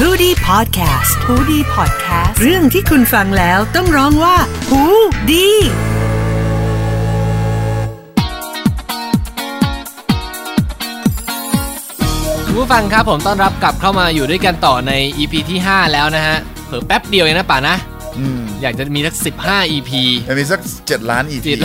h o ดี้พอดแคสต์ฮูดี้พอดแคสต์เรื่องที่คุณฟังแล้วต้องร้องว่าหูดีคุณผู้ฟังครับผมต้อนรับกลับเข้ามาอยู่ด้วยกันต่อใน EP ที่ 5 แล้วนะฮะเผิ่แป๊บเดียวเองนะป่านะ อืมอยากจะมีสัก 15 EP มันมีสักเจ็ดล้านอีติพีด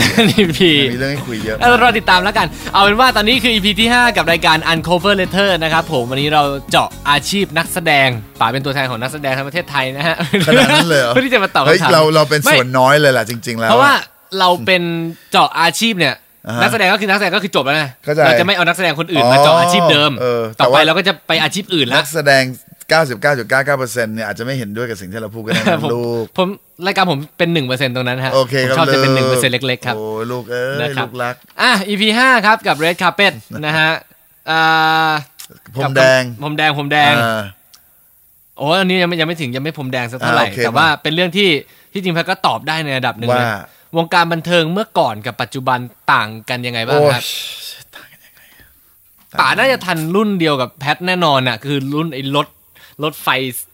EP มีเรื่องให้คุยเยอะแล้วรอติดตามแล้วกัน เอาเป็นว่าตอนนี้คือ EP ที่ 5 กับรายการ Uncover Letter นะครับผมวันนี้เราเจาะอาชีพนักแสดงป่าเป็นตัวแทนของนักแสดงทั้งประเทศไทยนะฮะขนาดนั้นเลยเหรอเพื่อที่จะมาตอบเฮ้ยคำถามเราเราเป็นส่วนไม่น้อยเลยล่ะจริง ๆ แล้วเพราะว่าเราเป็นเจาะอาชีพเนี่ยอ่าฮะนักแสดงก็คือนักแสดงก็คือจบแล้วไงเข้าใจเราจะไม่เอานักแสดงคนอื่นมาเจาะอาชีพเดิมเออแต่ต่อไปว่าเราก็จะไปอาชีพอื่นนัละกแสดง 99.99%เนี่ยอาจจะไม่เห็นด้วยกับสิ่งที่เราพูดกันนะผมลูกผมรายการผมเป็นหนึ่งเปอร์เซ็นต์ตรงนั้นฮะโอเคผมครับชอบจะเป็นหลูนึ่งเปอร์เซ็นต์เล็กๆครับ โอ้ลูกเอ้ยนะครับลูกรัก อะ EP ห้าครับกับ Red Carpet นะฮะอ่าผมแดงผมแดงผมแดงอ่าโอ้อันนี้ยังไม่ยังไม่ถึงยังไม่ผมแดงสักเท่าไหร่อ่าโอเคแต่ว่าเป็นเรื่องที่ที่จริงแพทย์ก็ตอบได้ในระดับหนึ่งว่านะวงการบันเทิงเมื่อก่อนกับปัจจุบันต่างกันยังไงบ้างโอ้ครับป๋าน่าจะทันรุ่นเดียวกับแพทแน่นอนอะ คือรุ่นไอ้รถ รถไฟ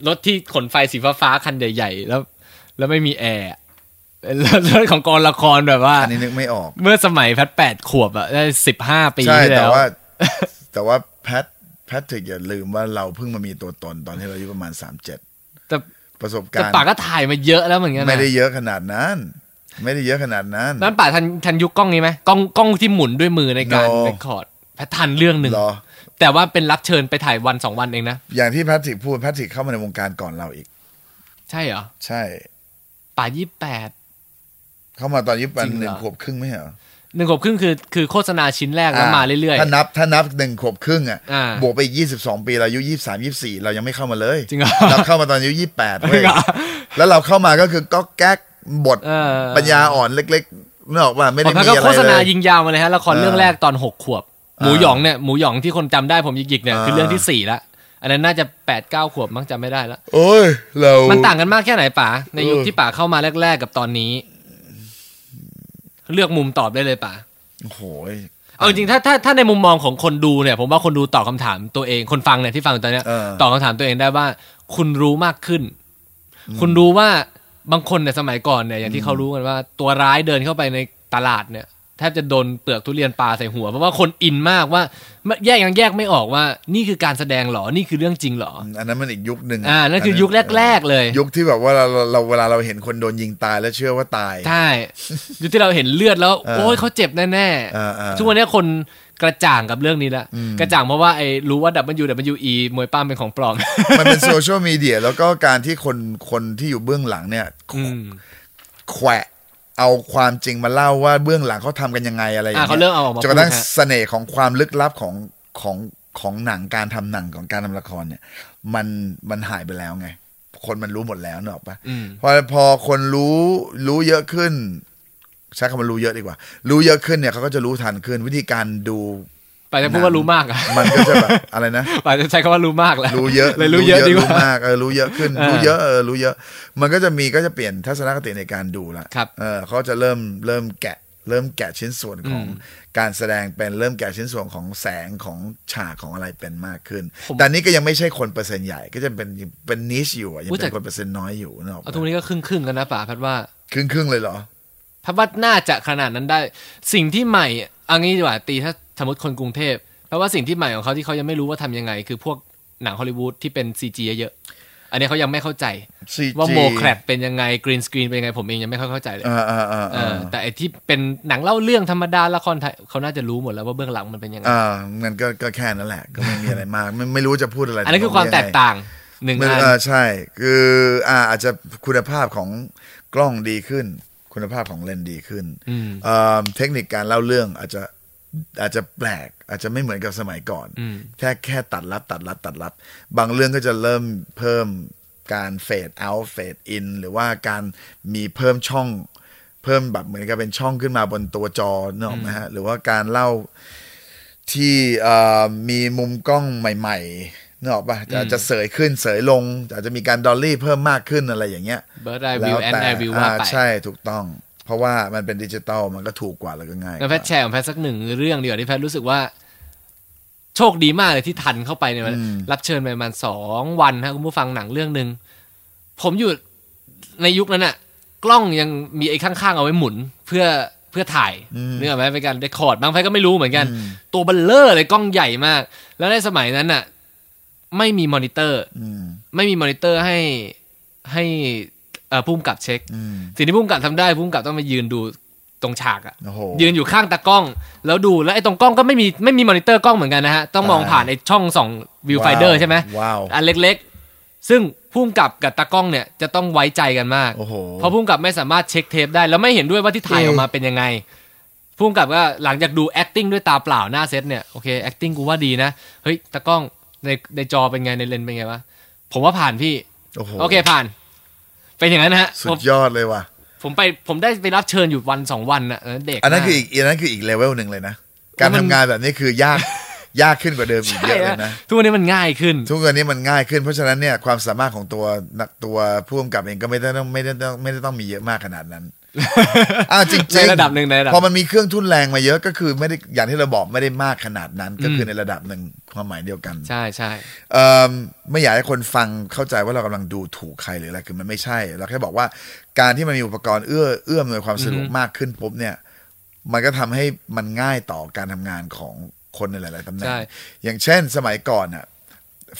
รถที่ขนไฟสีฟ้าๆคันใหญ่ๆแล้ว แล้วไม่มีแอร์อะแล้วรถของกองละครแบบว่าอันนี้นึกไม่ออก เมื่อสมัยแพทแปดขวบอะได้สิบห้าปีใช่ที่แต่แล้วว่า แต่ว่าแพทแพทถึกอย่าลืมว่าเราเพิ่งมามีตัวตนตอนที่เราอายุประมาณ37แต่ประสบแต่การณ์ป๋าก็ถ่ายมาเยอะแล้วเหมือนกันนะไม่ได้เยอะขนาดนั้น ไม่ได้เยอะขนาดนั้นนั้นป๋าทันทันยุคกล้องนี้ไหมกล้องกล้องที่หมุนด้วยมือในการ No เรคคอร์ดแพททันเรื่องหนึ่งเหรอ แต่ว่าเป็นรับเชิญไปถ่ายวันสองวันเองนะ อย่างที่แพทริกพูดแพทริกเข้ามาในวงการก่อนเราอีก ใช่เหรอ ใช่ป๋ายี่แปดเข้ามาตอนอายุประมาณจริงหเหรอนึ่งขวบครึ่งไม่ใช่เหรอหนึ่งขวบครึ่งคือคือโฆษณาชิ้นแรกแล้วมาเรื่อย ถ้านับถ้านับหนึ่งขวบครึ่งอะอ่าบวกไปยี่สิบสองปีเราอายุยี่สามยี่สี่เรายังไม่เข้ามาเลยจริงเหรอ เราเข้ามาตอนอายุยี่แปดจริงเหรอแล้วเราเข้ามาก็คือก็แก๊กบทเออ ปัญญาอ่อนเล็กๆนึกออกว่าไม่ๆผได้มมีก็อะไรโฆษณาเลย ยิงยาวมาเลยฮะละครเออเรื่องแรกตอนหกขวบ หมูอ่าหยองเนี่ยหมูหยองที่คนจำได้ผมยิกๆเนี่ยคืออ่าเรื่องที่สี่ละอันนั้นน่าจะแปดเก้าขวบมั้งจำไม่ได้ละโอ้ยเรา มันต่างกันมากแค่ไหนป๋าในยุคเออที่ป๋าเข้ามาแรก ๆ กับตอนนี้ เลือกมุมตอบได้เลยป๋าโอ้โหเอาจริงๆถ้าถ้าถ้าในมุมมองของคนดูเนี่ย ผมว่าคนดูตอบคำถามตัวเองคนฟังเนี่ยที่ฟังอยู่ตอนเนี้ยเออตอบคำถามตัวเองได้ว่า คุณรู้มากขึ้น คุณรู้ว่าบางคนเนี่ยสมัยก่อนเนี่ยอย่างที่เขารู้กันว่า ตัวร้ายเดินเข้าไปในตลาดเนี่ย แทบจะโดนเปลือกทุเรียนปลาใส่หัว เพราะว่าคนอินมากว่าแยกยังแยกไม่ออกว่า นี่คือการแสดงเหรอ นี่คือเรื่องจริงเหรอ อันนั้นมันอีกยุคหนึ่งอ่านั่นคือยุคแรก ๆ เลย ยุคที่แบบว่าเราเราเราเวลาเราเห็นคนโดนยิงตายแล้วเชื่อว่าตาย ใช่ยุคที่เราเห็นเลือดแล้วเออโอ้ยเขาเจ็บแน่เออเออๆทุกวันนี้คนกระจ่างกับเรื่องนี้แล้วกระจ่างเพราะว่าไอ้รู้ว่า WWE มวยป้ามเป็นของปลอม มันเป็นโซเชียลมีเดียแล้วก็การที่คนคนที่อยู่เบื้องหลังเนี่ยอืมแขวะ เอาความจริงมาเล่าว่าเบื้องหลังเขาทำกันยังไงอะไรอย่างอ่าเงี้ยเขาเริ่มเอาออกมาจนกระทั่งพูดฮะ เสน่ห์ของความลึกลับของของของหนังการทำหนังของการทำละครเนี่ย มันมันหายไปแล้วไง คนมันรู้หมดแล้วเนกอะปะอืม พอพอคนรู้รู้เยอะขึ้น ใช้คำว่ารู้เยอะดีกว่า รู้เยอะขึ้นเนี่ยเขาก็จะรู้ทันขึ้น วิธีการดู ป่าจะพูดว่ารู้มากอะมันก็จะแบบอะไรนะป่าจะใช้คำว่ารู้มากแล้วรู้เยอะเลยรู้เยอะดีกว่ารู้มากเออรู้เยอะขึ้นเออรู้เยอะเออรู้เยอะ มันก็จะมีก็จะเปลี่ยนทัศนคติในการดูละครับเออเขาจะเริ่มเริ่มแกะเริ่มแกะชิ้นส่วนของอืมการแสดงเป็นเริ่มแกะชิ้นส่วนของแสงของฉากของอะไรเป็นมากขึ้นผมแต่นี้ก็ยังไม่ใช่คนเปอร์เซ็นต์ใหญ่ก็จะเป็นเป็นนิชอยู่อะยังอุ๊ยแต่เป็นคนเปอร์เซ็นต์น้อยอยู่เนกอะเอาทุกวันนี้ก็ครึ่งครึ่งๆกันนะป่าพัดว่าครึ่งครึ่งๆเลยเหรอพัดว่าน่าจะขนาดนั้นได้ สิ่งที่ใหม่เอางี้ดีกว่าตีถ้า สมมติคนกรุงเทพเพราะว่าสิ่งที่ใหม่ของเขาที่เขายังไม่รู้ว่าทำยังไง คือพวกหนังฮอลลีวูดที่เป็น CG เยอะๆอันนี้เขายังไม่เข้าใจ CG ว่าโมแครปเป็นยังไงกรีนสกรีนเป็นยังไงผมเองยังไม่ค่อยเข้าใจเลยอ่าอ่าอ่าเออแต่ไอที่เป็นหนังเล่าเรื่องธรรมดาละครไทยเขาน่าจะรู้หมดแล้วว่าเบื้องหลังมันเป็นยังไงอ่างั้นก็ก็แค่นั้นแหละ ก็ไม่มีอะไรมากไม่ไม่รู้จะพูดอะไร อันนั้นคือความแตกต่างหนึ่งมันอันเออใช่ คืออ่าอาจจะคุณภาพของกล้องดีขึ้น คุณภาพของเลนส์ดีขึ้นอืมเอ่อเทคนิคการเล่าเรื่องอาจจะ อาจจะแปลกอาจจะไม่เหมือนกับสมัยก่อนอืมแค่แค่ตัดลัดตัดลัดตัดลัดบางเรื่องก็จะเริ่มเพิ่มการเฟดเอาท์เฟดอินหรือว่าการมีเพิ่มช่อง เพิ่มแบบเหมือนกับเป็นช่องขึ้นมาบนตัวจอเนกอะไหมฮะหรือว่าการเล่าที่เอ่อมีมุมกล้องใหม่ๆนึกออกปะจะจะเสยขึ้นเสยลงอาจจะมีการดอลลี่เพิ่มมากขึ้นอะไรอย่างเงี้ยเบิร์ดไอวิวแอนด์ไอวิวว่าอ่าไปใช่ถูกต้อง เพราะว่ามันเป็นดิจิตอลมันก็ถูกกว่าแล้วก็ง่ายแล้วแพทย์แชร์ของแพทย์สักหนึ่งเรื่องดีกว่าที่แพทย์รู้สึกว่า โชคดีมากเลยที่ทันเข้าไปเนี่ยอืมรับเชิญไปประมาณสองวันฮะคุณผู้ฟังหนังเรื่องหนึ่งผมอยู่ในยุคนั้นน่ะกล้องยังมีไอ้ข้างๆเอาไว้หมุนเพื่อเพื่อถ่ายอืมนึกออกไหมเป็นการ record บางไฟก็ไม่รู้เหมือนกันอืมตัวเบ้อเร่อเลยกล้องใหญ่มาก แล้วในสมัยนั้นน่ะไม่มีมอนิเตอร์อืมไม่มีมอนิเตอร์ให้ให้เอ่อ ผู้กำกับเช็คอืมสิ่งที่ผู้กำกับทำได้ผู้กำกับต้องมายืนดูตรงฉากอะโอ้โหยืนอยู่ข้างตากล้อง แล้วดูแล้วไอ้ตรงกล้องก็ไม่มีไม่มีมอนิเตอร์กล้องเหมือนกันนะฮะ ต้องมองอ่าผ่านไอ้ช่องส่องviewfinder ใช่ไหมว้าวอันเล็กๆ ซึ่งผู้กำกับกับตากล้องเนี่ยจะต้องไว้ใจกันมากโอ้โหเพราะผู้กำกับไม่สามารถเช็คเทปได้ แล้วไม่เห็นด้วยว่าที่ถ่ายออกมาเป็นยังไงผู้กำกับก็หลังจากดู acting ด้วยตาเปล่าหน้าเซตเนี่ยโอเค acting กูว่าดีนะเฮ้ยตากล้องในในจอเป็นไงในเลนส์เป็นไงวะผมว่าผ่านพี่โอ้โหโอเคผ่าน เป็นอย่างนั้นนะฮะสุผดมยอดเลยว่ะ ผมไปผมได้ไปรับเชิญอยู่วันสองวันน่ะเออเด็ก อันนั้นมากคืออีกอันนั้นคืออีกเลเวลหนึ่งเลยนะ การมันทำงานแบบนี้คือยากยากขึ้นกว่าเดิมอีกเยอะเลยนะ ทุกวันนี้มันง่ายขึ้น ทุกวันนี้มันง่ายขึ้น เพราะฉะนั้นเนี่ยความสามารถของตัวนักตัวผู้กำกับเองก็ไม่ได้ต้องไม่ได้ต้องไม่ได้ต้องมีเยอะมากขนาดนั้น อ่าจริงๆในระดับหนึ่งในระดับพอมันมีเครื่องทุ่นแรงมาเยอะก็คือไม่ได้อย่างที่เราบอกไม่ได้มากขนาดนั้น ก็คือในระดับหนึ่งความหมายเดียวกัน ใช่ใช่เอ่อไม่อยากให้คนฟังเข้าใจว่าเรากำลังดูถูกใครหรืออะไรคือมันไม่ใช่ เราแค่บอกว่าการที่มันมีอุปกรณ์เอื้อเอื้อมนวยความสะดวกมากขึ้นปุ๊บเนี่ยมันก็ทำให้มันง่ายต่อการทำงานของคนในหลาย ๆตำแหน่งใช่อย่างเช่น สมัยก่อนอะ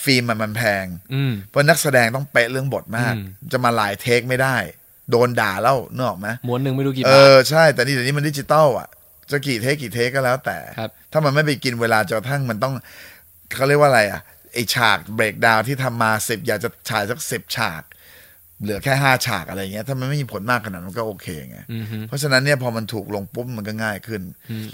ฟิล์มมันมันแพงอืมเพราะนักแสดงต้องเป๊ะเรื่องบทมากอืมจะมาหลายเทคไม่ได้ โดนด่าแล้วนึกออกไหมม้วนหนึ่งไม่รู้กี่าทเอบอใช่แต่นี่เดี๋ยวนี้มันดิจิตอลอะจะกี่เทคกี่เทคก็แล้วแต่ครับถ้ามันไม่ไปกินเวลาจนกระทั่งมันต้องเขาเรียกว่าอะไรอะไอฉากเบรกดาวที่ทำมาสิบอยากจะฉายสักสิบฉาก เหลือแค่ห้าฉากอะไรเงี้ย ถ้ามันไม่มีผลมากขนาดนั้นมันก็โอเคไงอืมฮึเพราะฉะนั้นเนี่ยพอมันถูกลงปุ๊บมันก็ง่ายขึ้นอืม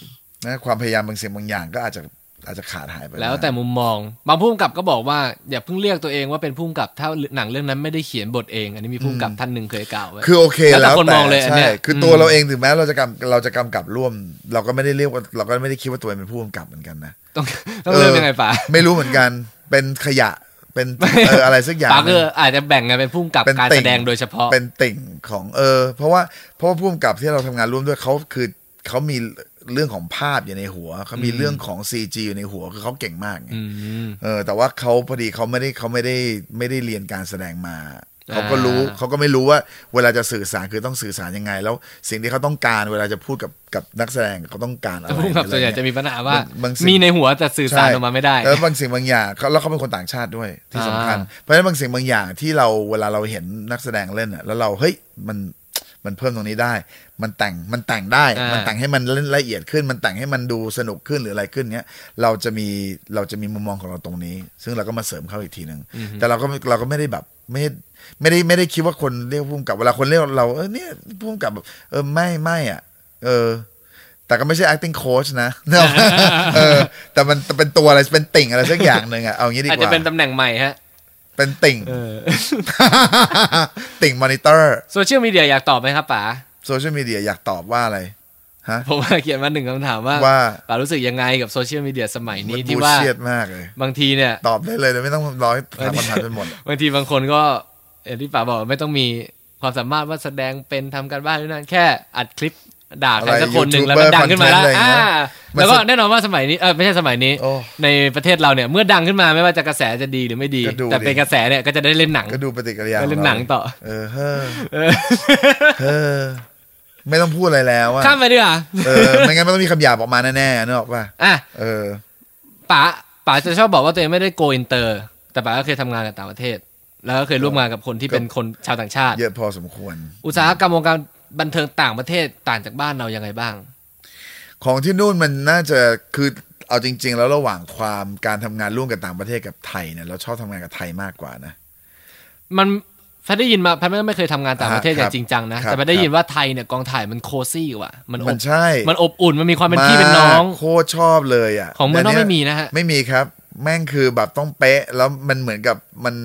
นะความพยายามบางสิ่งบางอย่างก็อาจจะ อาจจะขาดหายไปแล้วแต่มุมมอง บางผู้กำกับก็บอกว่าอย่าเพิ่งเรียกตัวเองว่าเป็นผู้กำกับถ้าหนังเรื่องนั้นไม่ได้เขียนบทเอง อันนี้มีผู้กำกับท่านหนึ่งเคยกล่าวไว้คือโอเคแล้วแต่แล้วคนมองเลยอันใช่เนี้ยคือตัวอืมเราเองถึงแม้เราจะกำเราจะกำกับร่วม เราก็ไม่ได้เรียกว่าเราก็ไม่ได้คิดว่าตัวเองเป็นผู้กำกับเหมือนกันนะต้องต้องเริ่มยังไงป่าไม่รู้เหมือนกันเป็นขยะเป็นเอออะไรสักอย่างป่าก็อาจจะแบ่งกันเป็นผู้กำกับเป็นการติ่แสดงโดยเฉพาะเป็นติ่งของเออ เพราะว่าเพราะว่าผู้กำกับที่เราทำงานร่วมด้วยเขาคือเขามี เรื่องของภาพอยู่ในหัวเขามีอืมเรื่องของ CG อยู่ในหัวคือเขาเก่งมากไงอืมเออ แต่ว่าเขาพอดีเขาไม่ได้เขาไม่ได้ไม่ได้เรียนการแสดงมาเขาก็รู้อ่าเขาก็ไม่รู้ว่า เวลาจะสื่อสารคือต้องสื่อสารยังไง แล้วสิ่งที่เขาต้องการเวลาจะพูดกับกับนักแสดงเขาต้องการอะไรแต่ผู้กำกับส่วนใหญ่จะมีปัญหาว่าบางสิ่งมีในหัวแต่สื่อสารออกมาไม่ได้แล้วบางสิ่งบางอย่างเขาแล้วเขาเป็นคนต่างชาติด้วยที่สำคัญอ่าเพราะฉะนั้นบางสิ่งบางอย่างที่เราเวลาเราเห็นนักแสดงเล่นอะแล้วเราเฮ้ยมัน มันเพิ่มตรงนี้ได้ มันแต่งมันแต่งได้อ่ามัมันแต่งให้มันเล่นละเอียดขึ้น มันแต่งให้มันดูสนุกขึ้นหรืออะไรขึ้นเนี้ย เราจะมีเราจะมีมุมมองของเราตรงนี้ ซึ่งเราก็มาเสริมเข้าอีกทีหนึ่งแต่เราก็เราก็ไม่ได้แบบไม่ไม่ได้ไม่ได้คิดว่าคนเรียกพุ่มกับเวลาคนเรียกเราเออเนี่ยพุ่มกับแบบเออไม่ไม่อะ เออ แต่ก็ไม่ใช่ acting coach นะเนอะเออแต่มันเป็นตัวอะไรเป็นติ่งอะไรสักอย่างหนึ่งอะเอางี้ดีอาจกจะว่าเป็นตำแหน่งใหม่ฮะ เป็นติ่งเออติ่งมอนิเตอร์โซเชียลมีเดียอยากตอบไหมครับป๋าโซเชียลมีเดียอยากตอบว่าอะไรฮะผมว่าเขียนมาหนึ่งคำถามว่าว่าป๋ารู้สึกยังไงกับโซเชียลมีเดียสมัยนี้มันที่บูว่าเชียดมากเลยบางทีเนี่ย ตอบได้เลยโดยไม่ต้องร้อยถามคำถามเป็นหมดบางทีบางคนก็อย่างที่ป๋าบอกไม่ต้องมีความสามารถว่าแสดงเป็นทำการบ้านด้วยนั่นแค่อัดคลิป ด่าใครสักคนหนึ่งอะไรแล้วมันดังขึ้นมาแล้ว YouTuber content อะไรอย่างอ่าเงี้ยมันแล้วก็แน่นอนว่าสมัยนี้เออไม่ใช่สมัยนี้โอ้ในประเทศเราเนี่ยเมื่อดังขึ้นมาไม่ว่าจะกระแสจะดีหรือไม่ดีก็ดูแต่เป็นดิกระแสเนี่ยก็จะได้เล่นหนังก็ดูปฏิกิริยาได้เล่นขหนังต่อเออเฮ้อเออเฮ้อไม่ต้องพูดอะไรแล้วอะข้ามไปดีกว่าเออไม่งั้นมันต้องมีคำหยาบออกมาแน่ๆนึกออกป่ะอะเออป๋าป๋าจะชอบบอกว่าตัวเองไม่ได้ go inter แต่ป๋าก็เคยทำงานกับต่างประเทศ แล้วก็เคยร่วมงานกับคนที่เป็นคนชาวต่างชาติ เยอะพอสมควร อุตสาหกรรมวงการ บันเทิงต่างประเทศต่างจากบ้านเรายังไงบ้าง ของที่นู่นมันน่าจะคือเอาจริง ๆ แล้วระหว่างความการทำงานร่วมกับต่างประเทศกับไทยเนี่ยเราชอบทำงานกับไทยมากกว่านะ มันแพทย์ได้ยินมาแพทย์ไม่เคยทำงานต่างประเทศอ่าอครัย่าบงจริงจังนะครับแต่แพทย์ได้ยินว่าไทยเนี่ยกองถ่ายมันโคซี่กว่ามันอมับนใช่ มันอบอุ่นมันมีความเป็นพี่เป็นน้องมากโคตรชอบเลยอะของเมืองนอกแต่ไม่ยมีนะฮะไม่มีครับ แม่งคือแบบต้องเป๊ะ แล้วมันเหมือนกับมัน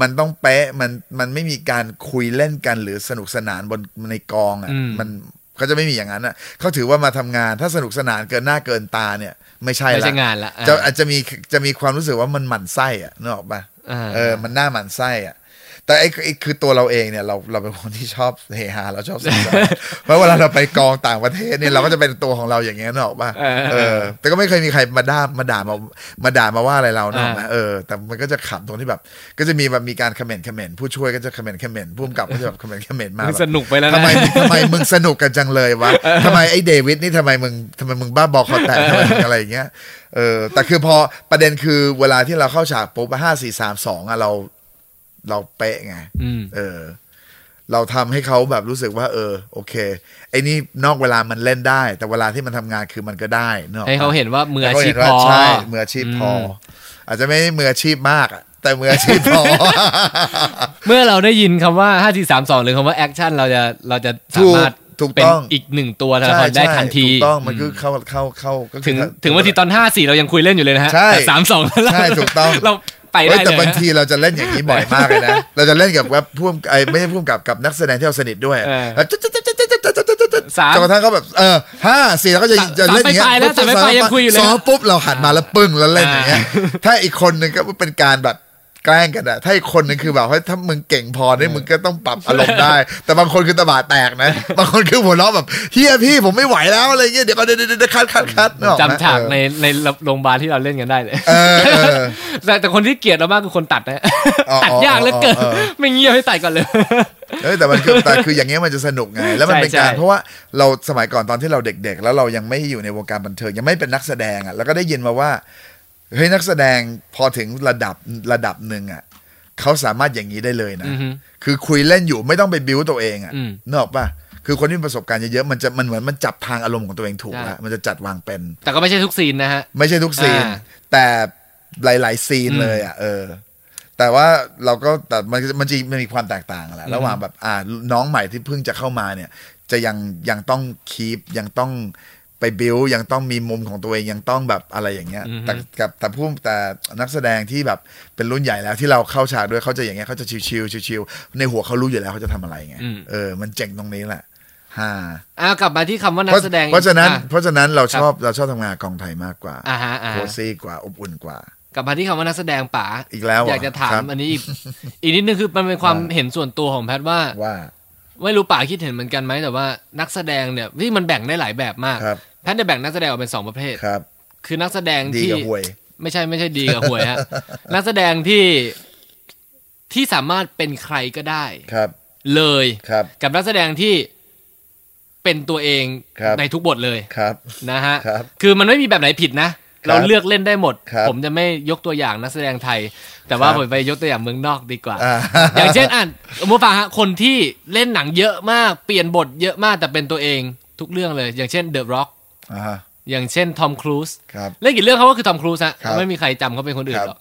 มันต้องเป๊ะมันมันไม่มีการคุยเล่นกันหรือสนุกสนานบนในกองอะอืมมันเขาจะไม่มีอย่างนั้นอะเขาถือว่ามาทำงานถ้าสนุกสนานเกินหน้าเกินตาเนี่ย ไม่ใช่ไม่ละใช่งานละอ่าจะอาจจะมีจะมีความรู้สึกว่ามันหมั่นไส้อะนึกออกปะอ่าเออมันหน้าหมั่นไส้อะ แต่ไอ้ไอ้คือตัวเราเองเนี่ยเราเราเป็นคนที่ชอบเฮฮาเราชอบสนุกสนานเพราะเวลาเราไปกองต่างประเทศเนี่ยเราก็จะเป็นตัวของเราอย่างเงี้ยนึกออกป่ะเออเออ แต่ก็ไม่เคยมีใครมาด่ามาด่ามามาด่ามาว่าอะไรเราเนกอะอ่าเออ แต่มันก็จะขำตรงที่แบบ ก็จะมีแบบมีการคอมเมนต์คอมเมนต์ผู้ช่วยก็จะคอมเมนต์คอมเมนต์ผู้กำกับก็จะแบบคอมเมนต์คอมเมนต์มาแบบสนุกไปแล้วทำไมนะทำไมมึงสนุกกันจังเลยวะทำไมไอ้เดวิดนี่ทำไมมึงทำไมมึงบ้าบอคอแตกทำไมมึงอะไรอย่างเงี้ยเออแต่คือพอประเด็นคือเวลาที่เราเข้าฉากปุ๊บห้าสี่สามสองอะเรา เราเป๊ะไงอืมเออ เราทำให้เขาแบบรู้สึกว่า เออ โอเค ไอ้นี่นอกเวลามันเล่นได้ แต่เวลาที่มันทำงานคือมันก็ได้นกออกปะให้เขาเห็นว่ามืออาชีพให้พเขาอเห็นว่าใช่มืออาชีพพออมอาจจะไม่ได้มืออาชีพมากอะแต่มืออาชีพพอ เมื่อเราได้ยินคำว่า5 4 3 2หรือคำว่า action เราจะเราจะสามารถถูกเป็นต้องอีกหนึ่งตัวละครได้ทันทีถูกต้องมันคือเข้าเข้าเข้าก็คือถึงถึงวันที่ตอน5 4เรายังคุยเล่นอยู่เลยนะฮะใช่แต่สามสองใช่ถูกต้องเรา ไปได้เลยแต่บางทีเราจะเล่นอย่างนี้บ่อยมากเลยนะเราจะเล่นกับแบบพ่วงไอ้ไม่ใช่พ่วงกับกับนักแสดงที่เราสนิทด้วยแล้วสามจนกระทั่งเขาแบบเออห้าสี่แล้วก็จะจะเล่นอย่างเงี้ยแล้วแต่ไม่ไปยังคุยอยู่เลยซ้อมปุ๊บเราหันมาแล้วปึ้งแล้วเล่นอย่างเงี้ยถ้าอีกคนหนึ่งก็เป็นการแบบ แกล้งกันอะถ้าอีกคนหนึ่งคือแบบว่าถ้ามึงเก่งพอเนี่ยมึงก็ต้องปรับอารมณ์ได้ แต่บางคนคือตะบะแตกนะ บางคนคือหัวเราะแบบเฮียพี่ผมไม่ไหวแล้วอะไรเงี้ยเดี๋ยวก็เดี๋ยวเดี๋ยวเดี๋ยวคัดคัดคัดนึกออกไหมจำฉากในในโรงพยาบาลที่เราเล่นกันได้เลยเออเออแต่แต่คนที่เกลียดเรามากคือคนตัดนะอ๋อตัดยากเหลือเกินอ๋ออ๋อไม่เงียบให้ตัดก่อนเลยเอ้ยแต่มันคือแต่คืออย่างเงี้ยมันจะสนุกไงแล้วมันเป็นใช่การใช่เพราะว่าเราสมัยก่อนตอนที่เราเด็ก ๆ แล้วเรายังไม่อยู่ในวงการบันเทิงยังไม่เป็นนักแสดงอะแล้วก็ได้ยินมาว่า เฮ้ยนักแสดงพอถึงระดับระดับหนึ่งอะเขาสามารถอย่างนี้ได้เลยนะอือฮึคือคุยเล่นอยู่ไม่ต้องไปบิ้วตัวเองอะอืมนึกออกป่ะคือคนที่มีประสบการณ์เยอะๆมันจะมันเหมือนมันจับทางอารมณ์ของตัวเองถูกใช่แล้วมันจะจัดวางเป็น แต่ก็ไม่ใช่ทุกซีนนะฮะ ไม่ใช่ทุกซีนอ่าแต่หลายๆซีนอืมเลยอะเออ แต่ว่าเราก็แต่มันมันจะมันมีความแตกต่างแหละระหว่างแบบอ่าน้องใหม่ที่เพิ่งจะเข้ามาเนี่ย จะยังยังต้องคีปยังต้อง ไปบิวยังต้องมีมุมของตัวเองยังต้องแบบอะไรอย่างเงี้ยอือฮึแต่กับแต่ผู้แต่นักแสดงที่แบบเป็นรุ่นใหญ่แล้วที่เราเข้าฉากด้วยเขาจะอย่างเงี้ยเขาจะชิวๆชิวๆในหัวเขารู้อยู่แล้วเขาจะทำอะไรไงอืมเออมันเจ๋งตรงนี้แหละฮ่าอ่ากลับมาที่คำว่านัเพกราะแสดง เพราะฉะนั้นอ่เพราะฉะนั้นเราครับชอบเราชอบทำงานกองไทยมากกว่าอ่าฮะอ่าโคซี่กว่าอบอุ่นกว่ากลับมาที่คำว่านักแสดงป๋าอีกแล้วเหรออยากจะถามครับอันนี้อีกอีกนิดนึงคือมันเป็นความว่าเห็นส่วนตัวของแพทย์ว่าว่า ไม่รู้ป๋าคิดเห็นเหมือนกันไหมแต่ว่านักแสดงเนี่ยที่มันแบ่งได้หลายแบบมากครับ แพทย์จะแบ่งนักแสดงออกเป็นสองประเภทครับ คือนักแสดงดีที่กับหวยไม่ใช่ไม่ใช่ดีกับหวยฮะนักแสดงที่ที่สามารถเป็นใครก็ได้ครับ เลยครับกับนักแสดงที่เป็นตัวเองครับในทุกบทเลยครับนะฮะครับคือมันไม่มีแบบไหนผิดนะครับ เราเลือกเล่นได้หมดครับผมจะไม่ยกตัวอย่างนักแสดงไทย แต่ว่าครับผมไปยกตัวอย่างเมืองนอกดีกว่าอ่าอย่างเช่นอะสมมติฟังฮะคนที่เล่นหนังเยอะมาก เปลี่ยนบทเยอะมากแต่เป็นตัวเองทุกเรื่องเลย อย่างเช่นเดอะร็อกอ่าฮะอย่างเช่นทอมครูซครับเล่นกี่เรื่องเขาก็คือทอมครูซฮะครับไม่มีใครจำเขาเป็นคนอื่คนรับหรอก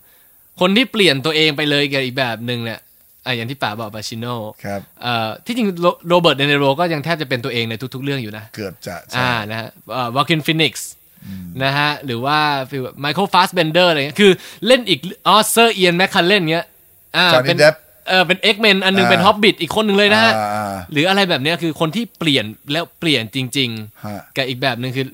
คนที่เปลี่ยนตัวเองไปเลยกับอีกแบบหนึ่งเนี่ยอะอย่างที่ป๋าบอกปาชิโนครับเอ่อที่จริงโรโรเบิร์ตเดเนโรก็ยังแทบจะเป็นตัวเองในทุกๆเรื่องอยู่นะ เกือบจะใช่อ่านะฮะJoaquin Phoenix นะฮะ หรือว่า Michael Fassbender อะไรเงี้ยคือเล่นอีกอ๋อ Sir Ian McKellen เล่นเงี้ยอ่า Johnny Depp เออเป็น X-Men อันหนึ่งอ่าเป็นฮอบบิทอีกคนหนึ่งเลยนะฮะอ่าอ่าหรืออะไรแบบเนี้ยคือคนที่เปลี่ยนแล้วเปลี่ยนจริงฮะๆกับอีกแบบหนึ่งคือ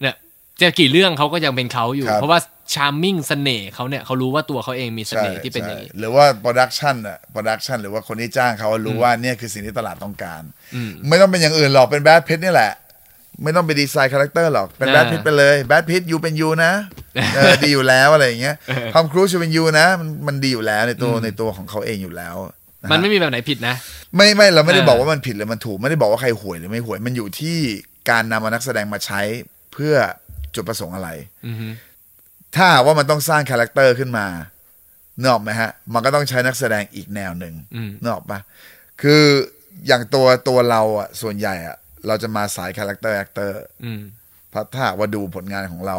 เนี่ยจะกี่เรื่องเขาก็ยังเป็นเขาอยู่ครับเพราะว่า charming เสน่ห์เขาเนี่ยเขารู้ว่าตัวเขาเองมีเสใช่น่ห์ที่เป็นอย่างนี้ใช่หรือว่า production อะ production หรือว่าคนที่จ้างเขารู้ว่าเนี่ยคือสิ่งที่ตลาดต้องการอืมไม่ต้องเป็นอย่างอื่นหรอกเป็น Brad Pitt นี่แหละ ไม่ต้องไปดีไซน์ character หรอก เป็น Brad Pitt ไปเลย Brad Pitt you เป็น you นะเออดีอยู่แล้วอะไรอย่างเงี้ย Tom Cruise จะเป็น you นะ มันมันดีอยู่แล้วในตัวในตัวของเขาเองอยู่แล้วะฮะมันไม่มีแบบไหนผิดนะ ไม่ไม่เราไม่ได้อ่าบอกว่ามันผิดหรือมันถูก ไม่ได้บอกว่าใครห่วยหรือไม่ห่วย มันอยู่ที่การนำมานักแสดงมาใช้เพื่อจุดประสงค์อะไรอือฮึถ้าหากว่ามันต้องสร้าง character ขึ้นมานึกออกไหมฮะ มันก็ต้องใช้นักแสดงอีกแนวหนึ่งอืมนึกออกปะคืออย่างตัวตัวเราอะส่วนใหญ่อะ เราจะมาสาย character actor อืมเพราะถ้าหากว่าดูผลงานของเรา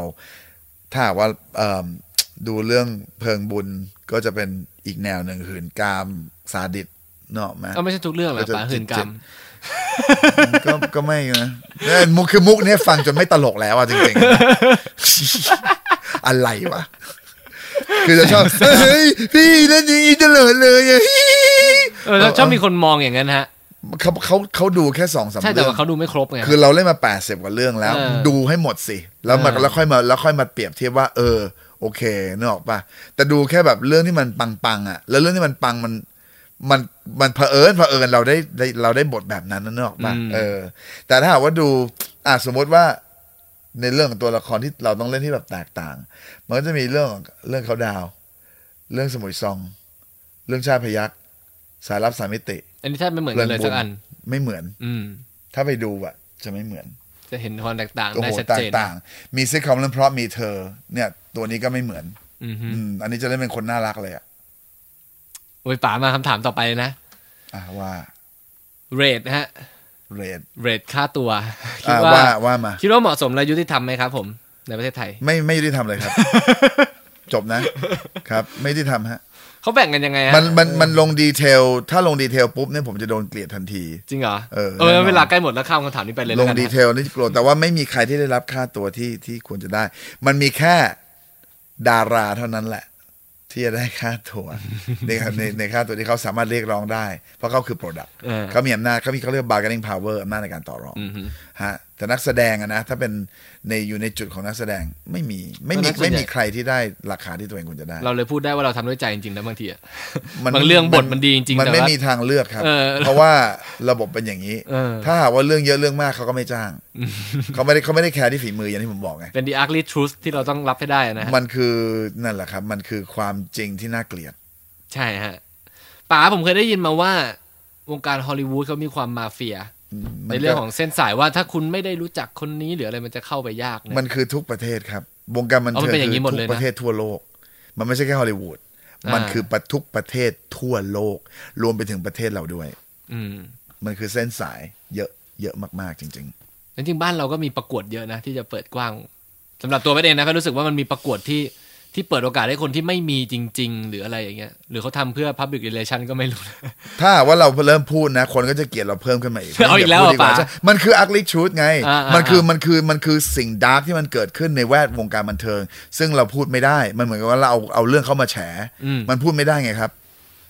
ถ้าหากว่าเอิ่มดูเรื่องเพลิงบุญก็จะเป็นอีกแนวหนึ่งหื่นกามซาดิสต์นึกออกไหมก็ไม่ใช่ทุกเรื่องหรอกก็จะป๋าหื่นกามก็ก็ไม่นะเนี่ยมุกคือมุกเนี่ยฟังจนไม่ตลกแล้วอะจริงๆ อะไรวะ คือจะชอบเฮ้ยพี่เล่นอย่างนี้เตลอดเลยอะเออแล้วชอบมีคนมองอย่างนั้นฮะ เขาเขาเขาดูแค่สองสามใช่แต่เรื่อว่างเขาดูไม่ครบไงคือเราเล่นมาแปดสิบกว่าเรื่องแล้วเออดูให้หมดสิ แล้วมาเออแล้วค่อยมาแล้วค่อยมาเปรียบเทียบว่า เออ โอเคนึกออกปะแต่ดูแค่แบบเรื่องที่มันปังๆอะ แล้วเรื่องที่มันปังมันมันมันเผอิญเผอิญเราได้ได้เราได้บทแบบนั้นนั่นหรอกปะอืมเออ แต่ถ้าหากว่าดู อะสมมติว่า ในเรื่องของตัวละครที่เราต้องเล่นที่แบบแตกต่าง มันก็จะมีเรื่องเรื่องเขาดาว เรื่องสมุยซอง เรื่องชาติพยักสายลับสามมิติ อันนี้แทบไม่เหมือนกันเลยเรื่สัองกบุญอัน ไม่เหมือน อืม ถ้าไปดูอะจะไม่เหมือน จะเห็นความแตกต่างโอ้ได้โหชัดแตเจกนต่างมีซิทคอมเรื่องเพราะมีเธอ เนี่ย ตัวนี้ก็ไม่เหมือน อืมฮึอืมอันนี้จะเล่นเป็นคนน่ารักเลยอะโอ้ยป๋ามาคำถามต่อไปนะอะว่าrate นะฮะ rate rate ค่าตัวคิดอะว่าว่าว่ามาคิดว่าเหมาะสมและยุติธรรมไหมครับ ผมในประเทศไทย ไม่ไม่ยุติธรรมเลยครับ จบนะครับ ไม่ยุติธรรมฮะ เขาแบ่งกันยังไงฮะมันมันมันลง detail ถ้าลง detail ปุ๊บเนี่ยผมจะโดนเกลียดทันที จริงเหรอ เออเออแน่นอนเวลาใกล้หมดแล้วข้ามคำถามนี้ไปเลยลแล้วงกันดีนะเทลนี่โกรธแต่ว่าไม่มีใครที่ได้รับค่าตัวที่ที่ควรจะได้ มันมีแค่ดาราเท่านั้นแหละ ที่จะได้ค่าตัวในในในค่าตัวที่เขาสามารถเรียกร้องได้ เพราะเขาคือ Product เออเขามีอำนาจเขามีเขาเรียก bargaining power อำนาจในการต่อรองอืมฮึฮะ แต่นักแสดงอะนะ ถ้าเป็นในอยู่ในจุดของนักแสดงไม่มีไม่มีเพราะนักแสดงไม่มีใครที่ได้ราคาที่ตัวเองควรจะได้ เราเลยพูดได้ว่าเราทำด้วยใจจริงๆนะบางทีอะมันบางเรื่องบทมันดีจริงๆมันแต่ไม่ว่ามีทางเลือกครับเออเพราะว่าระบบเป็นอย่างนี้เออถ้าหากว่าเรื่องเยอะเรื่องมากเขาก็ไม่จ้างเขาไม่ได้เขาไม่ได้แคร์ที่ฝีมืออย่างที่ผมบอกไงเป็น the ugly truth ที่เราต้องรับให้ได้นะฮะมันคือนั่นแหละครับ มันคือความจริงที่น่าเกลียด ใช่ฮะป๋าผมเคยได้ยินมาว่าวงการฮอลลีวูดเขามีความมาเฟียมั ในนเรื่องก็ของเส้นสายว่าถ้าคุณไม่ได้รู้จักคนนี้หรืออะไรมันจะเข้าไปยากเนี่ยมันคือทุกประเทศครับวงการบันเอาเทิมันงเป็นอย่างคืนี้อหมดทุเลยกนะประเทศทั่วโลก มันไม่ใช่แค่ฮอลลีวูดมันอ่าคือประทุกประเทศทั่วโลก รวมไปถึงประเทศเราด้วย อืมมันคือเส้นสายเยอะเยอะมากๆจริงจริงๆบ้านเราก็มีประกวดเยอะนะที่จะเปิดกว้างสำหรับตัวแม่เองนะก็รู้สึกว่ามันมีประกวดที่ ที่เปิดโอกาสให้คนที่ไม่มีจริง ๆ หรืออะไรอย่างเงี้ย หรือเขาทำเพื่อ public relation ก็ไม่รู้ๆถ้าหากว่าเราเริ่มพูดนะ คนก็จะเกลียดเราเพิ่มขึ้นมาอีกเอาอีกแล้วเหรอพูดดีว่าป๋าใช่มันคือ ugly truth ไงอ่าๆมันคือมันคือมันคือสิ่งดาร์กที่มันเกิดขึ้นในแวดวงการบันเทิง ซึ่งเราพูดไม่ได้ มันเหมือนกับว่าเราเอาเอาเรื่องเข้ามาแฉอืมมันพูดไม่ได้ไงครับ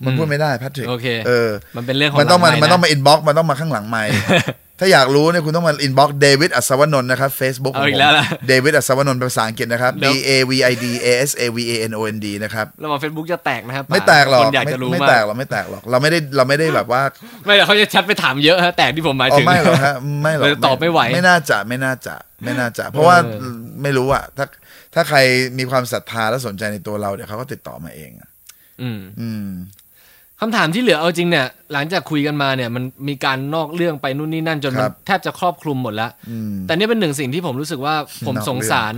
มันพูดไม่ได้แพทริกโอเคเออ มันเป็นเรื่องของมันต้องมาหลัไมันต้องะมาอินบ็อกมันต้องมาข้างหลังไมค์ ถ้าอยากรู้เนี่ยคุณต้องมา inbox เดวิดอัศวนนท์นะครับ Facebook เอาอีกแล้วล่ะเดวิดอัศวนนท์เป็นภาษาอังกฤษนะครับเดี๋ D ยว A V I D A S A V A N O N D นะครับระหว่างเฟซบุ๊กจะแตกนะครับ ไม่แตกหรอกคนอยากไม่จะรู้ไม่มาแตกกหรอกไม่แตกหรอกเราไม่ได้เราไม่ได้แบบว่า ไม่แต่เขาจะแชตไปถามเยอะฮะแตกที่ผมหมายถึงอ๋อไม่หรอกฮะไม่หรอกเลยตอบไม่ไหวไม่น่าจะไม่น่าจะไม่น่าจะ เพราะว่าเออไม่รู้อะถ้าถ้าใครมีความศรัทธาและสนใจในตัวเราเดี๋ยวเขาก็ติดต่อมาเองอะอืมอืม คำถามที่เหลือเอาจริงเนี่ย หลังจากคุยกันมาเนี่ย มันมีการนอกเรื่องไปนู่นนี่นั่นจนมันครับแทบจะครอบคลุมหมดแล้วอืมแต่นี่เป็นหนึ่งสิ่งที่ผมรู้สึกว่าผมนอกเรื่องสงสาร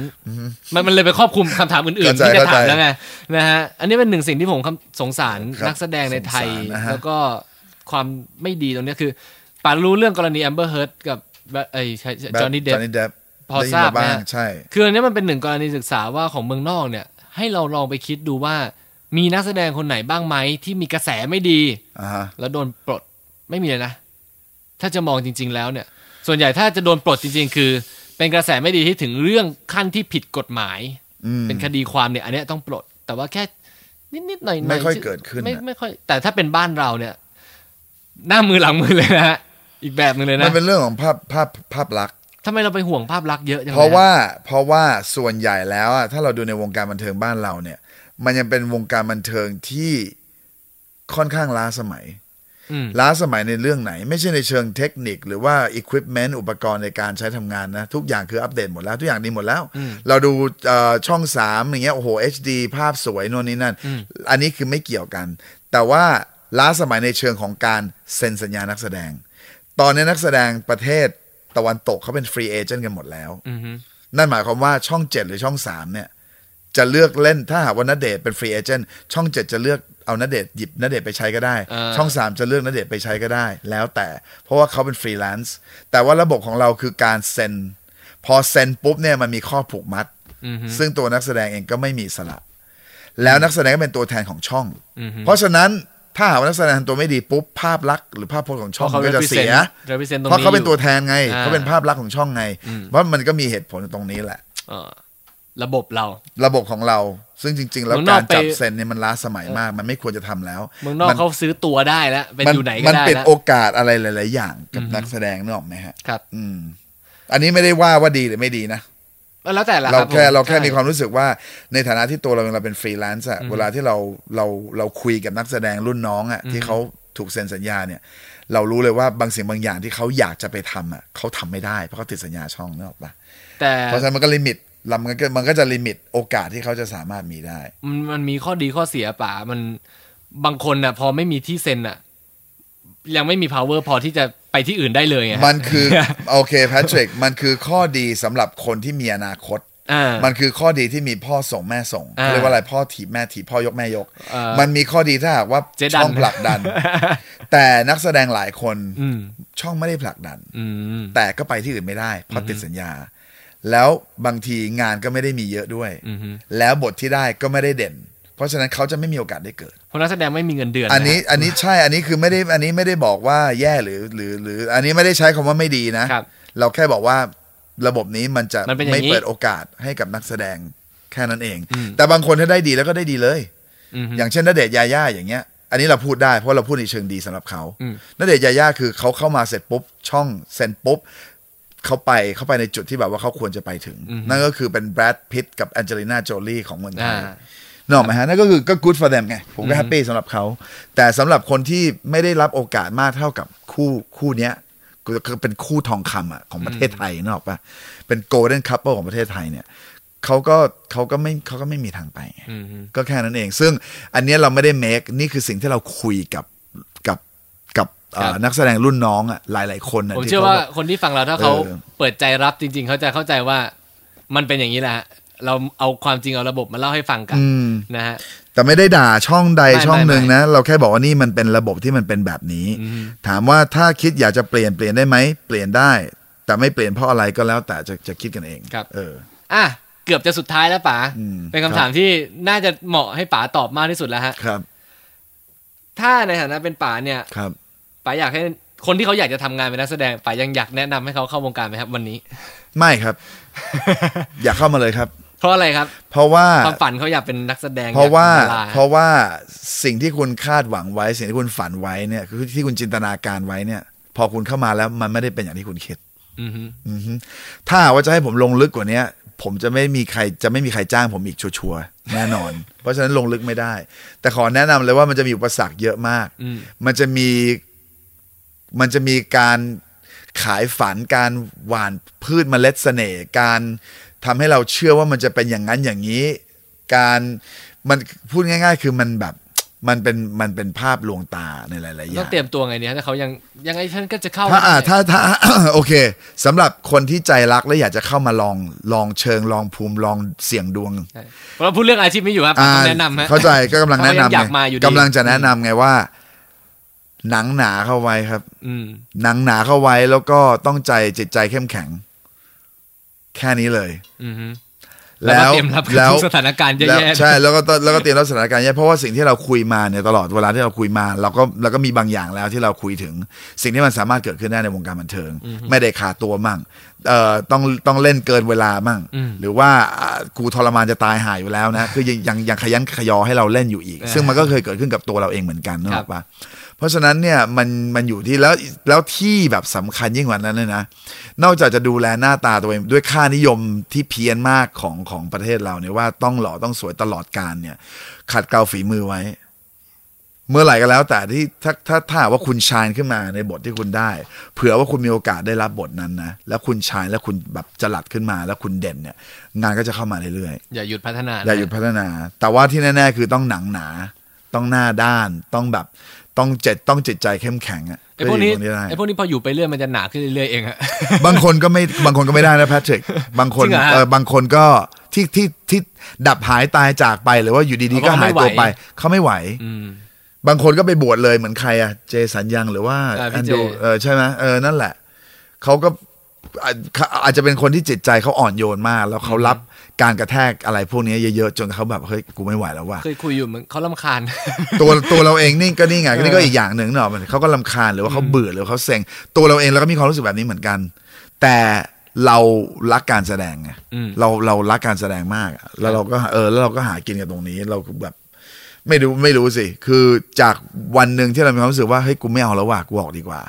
มันมันเลยไปครอบคลุมคำถามอื่นๆเข้าใจที่จะถามเข้าใจแล้วไงนะฮะอันนี้เป็นหนึ่งสิ่งที่ผมคำสงสารครับนักแสดงในไทยสงสารนะฮะแล้วก็ความไม่ดีตรงเนี้ยคือป่ารู้เรื่องกรณีแอมเบอร์เฮิร์ตกับไอ้จอห์นนี่เดจฟอห์นนี่เดฟพอทราบบ้างนะใช่คืออันนี้มันเป็นหนึ่งกรณีศึกษาว่าของเมืองนอกเนี่ย ให้เราลองไปคิดดูว่า มีนักแสดงคนไหนบ้างไหมที่มีกระแสไม่ดีอ่าฮะแล้วโดนปลดไม่มีเลยนะ ถ้าจะมองจริง ๆ แล้วเนี่ย ส่วนใหญ่ถ้าจะโดนปลดจริง ๆ คือ เป็นกระแสไม่ดีที่ถึงเรื่องขั้นที่ผิดกฎหมาย อืม เป็นคดีความเนี่ย อันเนี้ยต้องปลด แต่ว่าแค่นิดๆหน่อยๆไม่ค่อยที่เกิดขึ้นไม่น่ะ ไม่ค่อย แต่ถ้าเป็นบ้านเราเนี่ย หน้ามือหลังมือเลยนะฮะอีกแบบหนึงเลยมันะนเป็นเรื่องของภาพภาพภาพลักษณ์ ทำไมเราไปห่วงภาพลักษณ์เยอะจังลยเพราะว่าเพราะว่าส่วนใหญ่แล้วอะถ้าเราดูในวงการบันเทิงบ้านเราเนี่ย มันยังเป็นวงการบันเทิงที่ค่อนข้างล้าสมัยอืมล้าสมัยในเรื่องไหน ไม่ใช่ในเชิงเทคนิค หรือว่าอุปกรณ์อุปกรณ์ในการใช้ทำงานนะ ทุกอย่างคืออัปเดตหมดแล้ว ทุกอย่างดีหมดแล้ว เราดูเอ่อช่องสามอย่างเงี้ยโอ้โห HD ภาพสวยโน่นนี่นั่น อันนี้คือไม่เกี่ยวกัน แต่ว่าล้าสมัยในเชิงของการเซ็นสัญญานักแสดง ตอนนี้นักแสดงประเทศตะวันตกเขาเป็น free agent กันหมดแล้วอือฮึนั่นหมายความว่าช่องเจ็ดหรือช่องสามเนี่ย จะเลือกเล่นถ้าหากว่าณเดชน์เป็น free agent ช่องเจ็ดจะเลือกเอาณเดชน์หยิบณเดชน์ไปใช้ก็ได้อ่าช่องสามจะเลือกณเดชน์ไปใช้ก็ได้ แล้วแต่เพราะว่าเขาเป็นฟรีแลนซ์แต่ว่าระบบของเราคือการเซ็น พอเซ็นปุ๊บเนี่ยมันมีข้อผูกมัดอือฮึซึ่งตัวนักแสดงเองก็ไม่มีอิสระแล้วนักแสดงก็เป็นตัวแทนของช่องอือฮึเพราะฉะนั้นถ้าหากว่านักแสดงทำตัวไม่ดีปุ๊บภาพลักษณ์หรือภาพพจน์ของช่องเพราะมันเขาก็จะเสีย represent represent ตรงนี้เพราะเขาเป็นอยู่ตัวแทนไงอ่าเขาเป็นภาพลักษณ์ของช่องไง เพราะมันก็มีเหตุผลตรงนี้แหละเอ่อ ระบบเรา ระบบของเรา ซึ่งจริง ๆ แล้วเมืองนอกการจับไป เซ็นเนี่ยมันล้าสมัยมาก มันไม่ควรจะทำแล้ว เมืองนอกมัเขาซื้อตัวได้แล้วเป็นมัอยู่ไหนก็มันได้เป็นแล้ว โอกาสอะไรหลาย ๆ อย่างกับนักแสดงนึกออกไหมฮะ ครับอืม อันนี้ไม่ได้ว่าว่าดีหรือไม่ดีนะ แล้วแต่ละเราบแค่ผมเราแค่ใช่ มีความรู้สึกว่าในฐานะที่ตัวเราเองเราเป็นฟรีแลนซ์อะเวลาที่เราเราเราคุยกับนักแสดงรุ่นน้องอะที่เขาถูกเซ็นสัญญาเนี่ย เรารู้เลยว่าบางสิ่งบางอย่างที่เขาอยากจะไปทำอะเขาทำไม่ได้เพราะเขาติดสัญญาช่องนึกออกปะแต่เพราะฉะนั้นมันก็ limit แล้วมันก็มันก็จะ limit โอกาสที่เขาจะสามารถมีได้ มันมันมีข้อดีข้อเสียป่ามันบางคนน่ะ พอไม่มีที่เซ็นอะ ยังไม่มี power พอที่จะไปที่อื่นได้เลยไงมันคือ โอเคแพทริกมันคือข้อดีสำหรับคนที่มีอนาคตอ่ามันคือข้อดีที่มีพ่อส่งแม่ส่งอ่าเขาเรียกว่าอะไรพ่อถีบแม่ถีบพ่อยกแม่ยกเอ่อมันมีข้อดีถ้าหากว่าเจ๊ดันช่องผลักดัน แต่นักแสดงหลายคนอืมช่องไม่ได้ผลักดันอืมแต่ก็ไปที่อื่นไม่ได้เพราะติดสัญญา แล้วบางทีงานก็ไม่ได้มีเยอะด้วยอือฮึแล้วบทที่ได้ก็ไม่ได้เด่น เพราะฉะนั้นเขาจะไม่มีโอกาสได้เกิด เพราะนักแสดงไม่มีเงินเดือน อันนี้ะอันนี้ใช่อันนี้คือไม่ได้อันนี้ไม่ได้บอกว่าแย่หรือหรือหรือ อันนี้ไม่ได้ใช้คำว่าไม่ดีนะครับเราแค่บอกว่าระบบนี้มันจะมันเป็นอย่างนี้ไม่เปิดโอกาสให้กับนักแสดงแค่นั้นเองอืมแต่บางคนถ้าได้ดีแล้วก็ได้ดีเลยอืมอย่างเช่นณเดชน์ยาย่าอย่างเงี้ย อันนี้เราพูดได้เพราะเราพูดในเชิงดีสำหรับเขาอืมณเดชน์ยาย่าคือเขาเข้ามาเสร็จปุ๊บช่องเซ็นปุ๊บ เขาไปเขาไปในจุดที่แบบว่าเขาควรจะไปถึง นั่นก็คือเป็นแบรดพิตกับแองเจลิน่าโจลีของเมืองไทยอ่านึกออกไหมฮะนั่นก็คือก็ good for them ไง ผมก็ happy สำหรับเขา แต่สำหรับคนที่ไม่ได้รับโอกาสมากเท่ากับคู่คู่เนี้ยคือเป็นคู่ทองคำอะของประเทศไทยนกออกปะเป็น golden couple ของประเทศไทยเนี่ยเขาก็เขาก็ไม่เขาก็ไม่มีทางไปไงอืมก็แค่นั้นเอง ซึ่งอันเนี้ยเราไม่ได้ make นี่คือสิ่งที่เราคุยกับกับกับเอ่อครับ นักแสดงรุ่นน้องอะหลาย ๆ คนอะผมที่เชื่อขว่าแบบคนที่ฟังเราถ้าเขาเออเปิดใจรับจริง ๆ เขาจะเข้าใจว่ามันเป็นอย่างนี้แหละฮะเราเอาความจริงเอาระบบมาเล่าให้ฟังกันอืมนะฮะแต่ไม่ได้ด่าช่องใดไม่ช่องหนึ่งไม่นะ เราแค่บอกว่านี่มันเป็นระบบที่มันเป็นแบบนี้อืมถามว่าถ้าคิดอยากจะเปลี่ยนเปลี่ยนได้ไหมเปลี่ยนได้ แต่ไม่เปลี่ยนเพราะอะไรก็แล้วแต่จะจะคิดกันเองครับ เออ อะเกือบจะสุดท้ายแล้วป๋าอืมเป็นคำถามที่น่าจะเหมาะให้ป๋าตอบมากที่สุดแล้วฮะครับ ถ้าในฐานะเป็นป๋าเนี่ยครับ ป๋าอยากให้คนที่เขาอยากจะทำงานเป็นนักแสดงป๋ายังอยากแนะนำให้เขาเข้าวงการไหมครับ วันนี้ ไม่ครับ อยากเข้ามาเลยครับ เพราะอะไรครับ เพราะว่าความฝันเขาอยากเป็นนักแสดง เพราะว่าอยกป็นดาเพราะว่าสิ่งที่คุณคาดหวังไว้ สิ่งที่คุณฝันไว้เนี่ยคือที่คุณจินตนาการไว้เนี่ย พอคุณเข้ามาแล้วมันไม่ได้เป็นอย่างที่คุณคิดอือฮึอือฮึถ้าหากว่าจะให้ผมลงลึกกว่าเนี้ยผมจะไม่มีใครจะไม่มีใครจ้างผมอีกชัวร์ๆแน่นอน เพราะฉะนั้นลงลึกไม่ได้ แต่ขอแนะนำเลยว่ามันจะมีอุปสรรคเยอะมากอืมมันจะมี มันจะมีการขายฝันการหว่านพืชเมล็ดเสน่ห์การทำให้เราเชื่อว่ามันจะเป็นอย่างนั้นอย่างนี้ การมันพูดง่าย ๆ คือมันแบบมันเป็นมันเป็นภาพลวงตาในหลายๆอย่าต้องงเตรียมตัวไงเนี่ยถ้าเขายังยังไงฉันก็จะเข้าถ้าอ่าได้ถ้าถ้าโอเคสำหรับคนที่ใจรักและอยากจะเข้ามาลองลองเชิงลองภูมิลองเสี่ยงดวงใช่เราพูดเรื่องอาชีพไม่อยู่ครับอ่าต้องแนะนำฮะเข้าใจก็กำลังแนะเขายังนำอยากไงมาอยู่ดีกำลังจะแนะนำไงว่า หนังหนาเข้าไว้ครับ อืมหนังหนาเข้าไว้แล้วก็ต้องใจจิตใจเข้มแข็ง แค่นี้เลย อือฮึแล้วก็เตรียมรับกับแล้วทุกสถานการณ์แล้วแย่ๆใช่แล้วก็ต้องแล้วก็เตรียมรับสถานการณ์แย่เพราะว่าสิ่งที่เราคุยมาเนี่ยตลอดเวลาที่เราคุยมาเราก็เราก็มีบางอย่างแล้วที่เราคุยถึง สิ่งที่มันสามารถเกิดขึ้นได้ในวงการบันเทิง ไม่ได้ขาดตัวมั่งเอ่อต้องต้องเล่นเกินเวลามั่งอืมหรือว่าอ่ากูทรมานจะตายหายอยู่แล้วนะคือยังยังยังขยันขยอให้เราเล่นอยู่อีกอ่าซึ่งมันก็เคยเกิดขึ้นกับตัวเราเองเหมือนกันนึกคอรัอบกปะ เพราะฉะนั้นเนี่ยมันมันอยู่ที่แล้วแล้วที่แบบสำคัญยิ่งกว่านั้นเลยนะ นอกจากจะดูแลหน้าตาตัวเองด้วยค่านิยมที่เพี้ยนมากของของประเทศเราเนี่ยว่าต้องหล่อต้องสวยตลอดการเนี่ย ขัดเกลาฝีมือไว้ เมื่อไหร่ก็แล้ว แต่ที่ถ้าถ้าถ้าหากว่าคุณชายขึ้นมาในบทที่คุณได้ เผื่อว่าคุณมีโอกาสได้รับบทนั้นนะแล้วคุณชายแล้วคุณแบบจลัดขึ้นมาแล้วคุณเด่นเนี่ย งานก็จะเข้ามาเรื่อยๆอย่าหยุดพัฒนาอย่าหยุดพัฒนา แต่ว่าที่แน่ๆคือต้องหนังหนาต้องหน้าด้านต้องแบบ ต้องเจ็ดต้องจิตใจเข้มแข็งอะไอ้พวกนี้เพื่ออยู่ตรงได้ไอ้พวกนี้พออยู่ไปเรื่อยมันจะหนาขึ้นเรื่อยๆเองอะบางคนก็ไม่บางคนก็ไม่ได้นะแพทริกบางคนจริงเหรอฮะเออบางคนก็ที่ที่ที่ดับหายตายจากไปหรือว่าอยู่ดีๆเขาก็ก็หายไม่ตัวไหวไป เขาไม่ไหวอืมบางคนก็ไปบวชเลยเหมือนใครอะเจสัญญังหรือว่าอ่าพี่แอนเจดูเออใช่ไหมเออนั่นแหละเขาก็ อาจอาจจะเป็นคนที่จิตใจเขาอ่อนโยนมาก แล้วเขารับการกระแทกอะไรพวกนี้เยอะๆจนเขาแบบเฮ้ยกูไม่ไหวแล้วว่ะเคยคุยอยู่เหมือนเขาลำคาญ ตัวตัวเราเองนี่ก็นี่ไงเออนี่ก็อีกอย่างหนึ่งเนาะมันเขาก็ลำคาญหรือว่าเขาเบื่อหรือว่าเขาเซ็งตัวเราเองเราก็มีความรู้สึกแบบนี้เหมือนกัน แต่เรารักการแสดงไงอืมเราเรารักการแสดงมากอะแล้วเราก็เออแล้วเราก็หากินกับตรงนี้ เราก็แบบไม่รู้ไม่รู้สิ คือจากวันหนึ่งที่เรามีความรู้สึกว่าเฮ้ยกูไม่เอาแล้วว่ะกูออกดีกว่า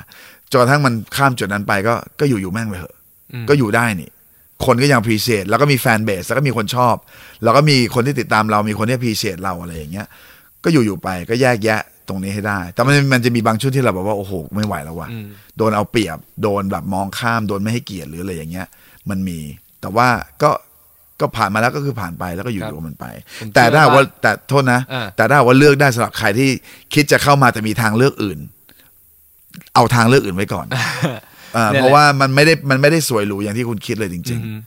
จนกระทั่งมันข้ามจุดนั้นไปก็ก็อยู่อยู่แม่งไปเถอะอืม ก็อยู่ได้นี่ คนก็ยังพรีเช e แล้วก็มีแฟนเบสแล้วก็มีคนชอบ แล้วก็มีคนที่ติดตามเรามีคนที่พรีเช e เราอะไรอย่างเงี้ย ก็อยู่อยู่ไปก็แยกแยะตรงนี้ให้ได้ แต่มันมันจะมีบางช่วงที่เราแบบว่าโอ้โหไม่ไหวแล้วว่ะอืมโดนเอาเปรียบ โดนแบบมองข้ามโดนไม่ให้เกียรติหรืออะไรอย่างเงี้ย มันมี แต่ว่าก็ก็ผ่านมาแล้วก็คือผ่านไปแล้วก็อยู่ครับกับมันไปผมแต่ถ้าหากว่าเชื่อว่าแต่โทษนะอ่าแต่ถ้าหากว่าเลือกได้สำหรับใครที่คิดจะเข้ามาแต่มีทางเลือกอื่น เอาทางเลือกอื่นไว้ก่อน อ่าเนี่ยแหละเพราะว่ามันไม่ได้มันไม่ได้สวยหรูอย่างที่คุณคิดเลยจริงอืม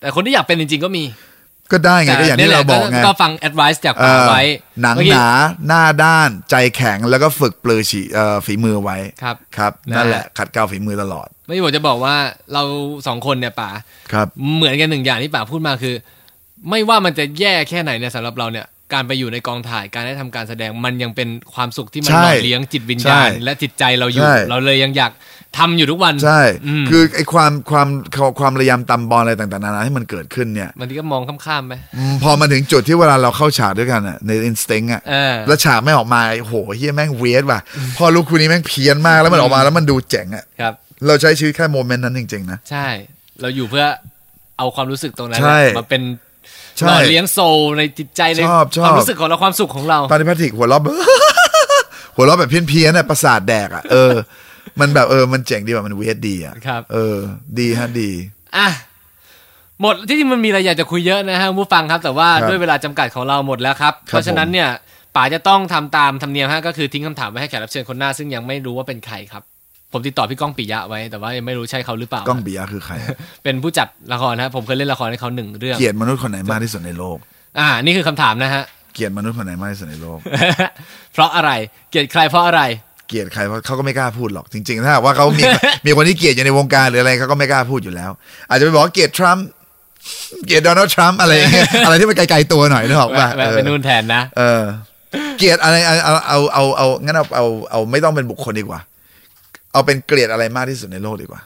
แต่คนที่อยากเป็นจริง ๆ ก็มีๆก็ได้ไงก็อย่างที่เราบอกไงก็ฟัง advice จากเอป๋าอไว้ หนังเมื่อกี้หนาหน้าด้านใจแข็งแล้วก็ฝึกปลือฉีเอ่อฝีมือไว้ครับครับนะนั่นแหละขัดเกลาฝีมือตลอด ไม่ผมจะบอกว่าเราสองคนเนี่ยป๋าครับเหมือนกันหนึ่งอย่างที่ป๋าพูดมาคือ ไม่ว่ามันจะแย่แค่ไหนเนี่ยสำหรับเราเนี่ยการไปอยู่ในกองถ่ายการได้ทำการแสดงมันยังเป็นความสุขที่มันใช่หล่อเลี้ยงจิตวิญญาณใช่และจิตใจเราอยู่ใช่เราเลยยังอยาก ทำอยู่ทุกวันใช่อืมคือไอ้ความความความระยำตำบอลอะไรต่างๆนานาที่มันเกิดขึ้นเนี่ยบางทีก็มองข้ามๆไปอืมพอมาถึงจุดที่เวลาเราเข้าฉากด้วยกันอะในอินสติ้งอะเออแล้วฉากไม่ออกมาโอ้โหเฮียแม่งเวียดว่ะพอลูกคุณนี้แม่งเพี้ยนมากแล้วมันออกมาแล้วมันดูเจ๋งอะครับ เราใช้ชีวิตแค่โมเมนต์นั้นจริงๆนะใช่ เราอยู่เพื่อเอาความรู้สึกตรงนั้นใช่มาเป็นใช่หล่อเลี้ยงโซลในจิตใจในชอบชอบความรู้สึกของเราความสุขของเราตอนที่แพทริกหัวเราะหัวเราะแบบเพี้ยนๆอะประสาทแดกอะเออ มันแบบเออมันเจ๋งดีว่ะมันเวียดดีอะครับ เออ ดีฮะดี อะหมดที่จริงมันมีอะไรอยากจะคุยเยอะนะฮะคุณผู้ฟังครับ แต่ว่าครับด้วยเวลาจำกัดของเราหมดแล้วครับครับ เพราะฉะนั้นเนี่ยป๋าจะต้องทำตามธรรมเนียมฮะก็คือทิ้งคำถามไว้ให้แขกรับเชิญคนหน้า ซึ่งยังไม่รู้ว่าเป็นใครครับ ผมติดต่อพี่ก้องปิยะไว้แต่ว่ายังไม่รู้ใช่เขาหรือเปล่าก้องปิยะคือใครอะเป็นผู้จัดละครนะผมเคยเล่นละครให้เขาหนึ่งเรื่องเกลียดมนุษย์คนไหนมากที่สุดในโลก อ่า นี่คือคำถามนะฮะเกลียดมนุษย์คนไหนมากที่สุดในโลก เพราะอะไรเกลียดใครเพราะอะไร เกลียดใครเพราะเขาก็ไม่กล้าพูดหรอกจริง ๆ ถ้าหากว่าเขามีมีคนที่เกลียดอยู่ในวงการหรืออะไรเขาก็ไม่กล้าพูดอยู่แล้ว อาจจะไปบอกว่าเกลียดทรัมป์เกลียดโดนัลด์ทรัมป์อะไรอย่างเงี้ยอะไรที่มันไกลๆตัวหน่อยนึกออกแวะป่ะแวะไปนู่นแทนนะเออ เกลียดอะไรเอาเอาเอาเอาเอางั้นเอาเอาเอาไม่ต้องเป็นบุคคลดีกว่า เอาเป็นเกลียดอะไรมากที่สุดในโลกดีกว่า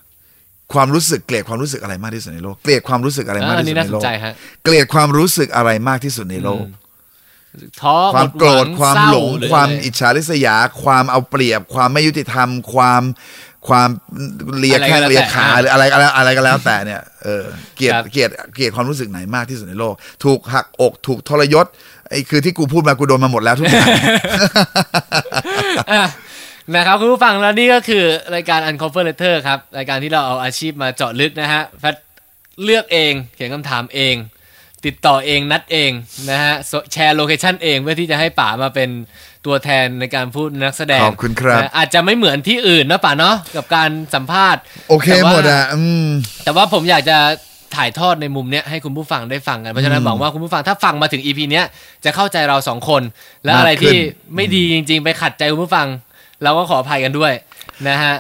ความรู้สึกเกลียดความรู้สึกอะไรมากที่สุดในโลก เกลียดความรู้สึกอะไรมากอันที่นี้สุดน่าในสโลนกใจฮะเกลียดความรู้สึกอะไรมากที่สุดในโลก ท้อความโกรธหดความเศร้หลงรือความอะไรอิจฉาริษยา ความเอาเปรียบ ความไม่ยุติธรรม ความความเลียอะไรก็แข้งแล้วเลียแต่ขาอะหรืออะไรอะไรอะไรก็แล้วแต่เนี่ยเออเกลียดครับเกลียดเกลียดความรู้สึกไหนมากที่สุดในโลก ถูกหักอกถูกทรยศไอ้คือที่กูพูดมากูโดนมาหมดแล้วทุกอย่างอะนะครับคุณผู้ฟังแล้วนี่ก็คือรายการ Uncover Letter ครับ รายการที่เราเอาอาชีพมาเจาะลึกนะฮะแฟตเลือกเองเขียนคำถามเอง ติดต่อเองนัดเองนะฮะ so share location เองเพื่อที่จะให้ป๋ามาเป็นตัวแทนในการพูดนักแสดงขอบคุณครับนะอาจจะไม่เหมือนที่อื่นนะป๋าเนาะกับการสัมภาษณ์ โอเคแต่ว่าหมดอะอืมแต่ว่าผมอยากจะถ่ายทอดในมุมเนี้ยให้คุณผู้ฟังได้ฟังกัน เพราะฉะนั้นหวังว่าคุณผู้ฟังถ้าฟังมาถึง EP เนี้ยจะเข้าใจเราสองคน และมากอะไรที่ขึ้นไม่ดีจริง ๆ ไปขัดใจคุณผู้ฟัง เราก็ขออภัยกันด้วยนะฮะ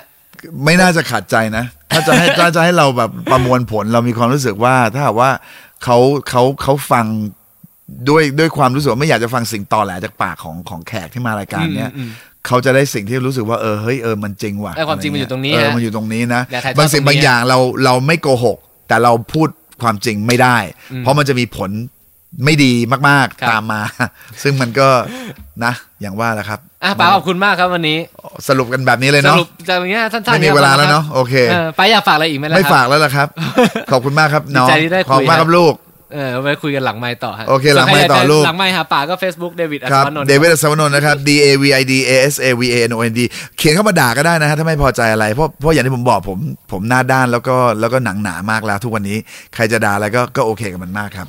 ไม่น่าจะขัดใจนะ ถ้าจะให้ถ้าจะให้เราแบบประมวลผลเรามีความรู้สึกว่าถ้าหากว่า เขาเขาเขาฟังด้วยด้วยความรู้สึกว่าไม่อยากจะฟังสิ่งตอแหลจากปากของของแขกที่มารายการเนี้ยอืมอืมเขาจะได้สิ่งที่รู้สึกว่าเออเฮ้ยเออมันจริงว่ะไอ้ความจริงมันอยู่ตรงนี้เออฮะมันอยู่ตรงนี้นะอยากถ่ายทอดบางสิ่งตรงนี้บางอย่างเราเราไม่โกหก แต่เราพูดความจริงไม่ได้ เพราะมันจะมีผล ไม่ดีมากครับๆตามมา ซึ่งมันก็นะ อย่างว่าแหละครับอะป๋าขอบคุณมากครับวันนี้ สรุปกันแบบนี้เลยสเนาะรุปจากอย่างเงี้ยสั้นๆไม่มีนี่ยเวลาแล้วครับเนาะโอเคเออป๋าอยากฝากอะไรอีกไหมล่ะไม่ครับฝากแล้วล่ะครับ ขอบคุณมากครับน้องดีใจที่ได้คุยขอบคุณมากครับครับลูกเออไว้คุยกันหลังไมค์ต่อฮะโอเค หลังไมค์ต่อส่วนใครยาจะลูกหลังไมค์หาป๋าก็ Facebook เดวิดอัศครับวนนท์เดวิดอัศวนนท์นะครับ D A V I D A S A V A N O N D เขียนเข้ามาด่าก็ได้นะฮะถ้าไม่พอใจอะไร เพราะเพราะอย่างที่ผมบอกผมผมหน้าด้านแล้วก็แล้วก็หนังหนามากแล้วทุกวันนี้ใครจะด่าอะไรก็ก็โอเคกับมันมากครับ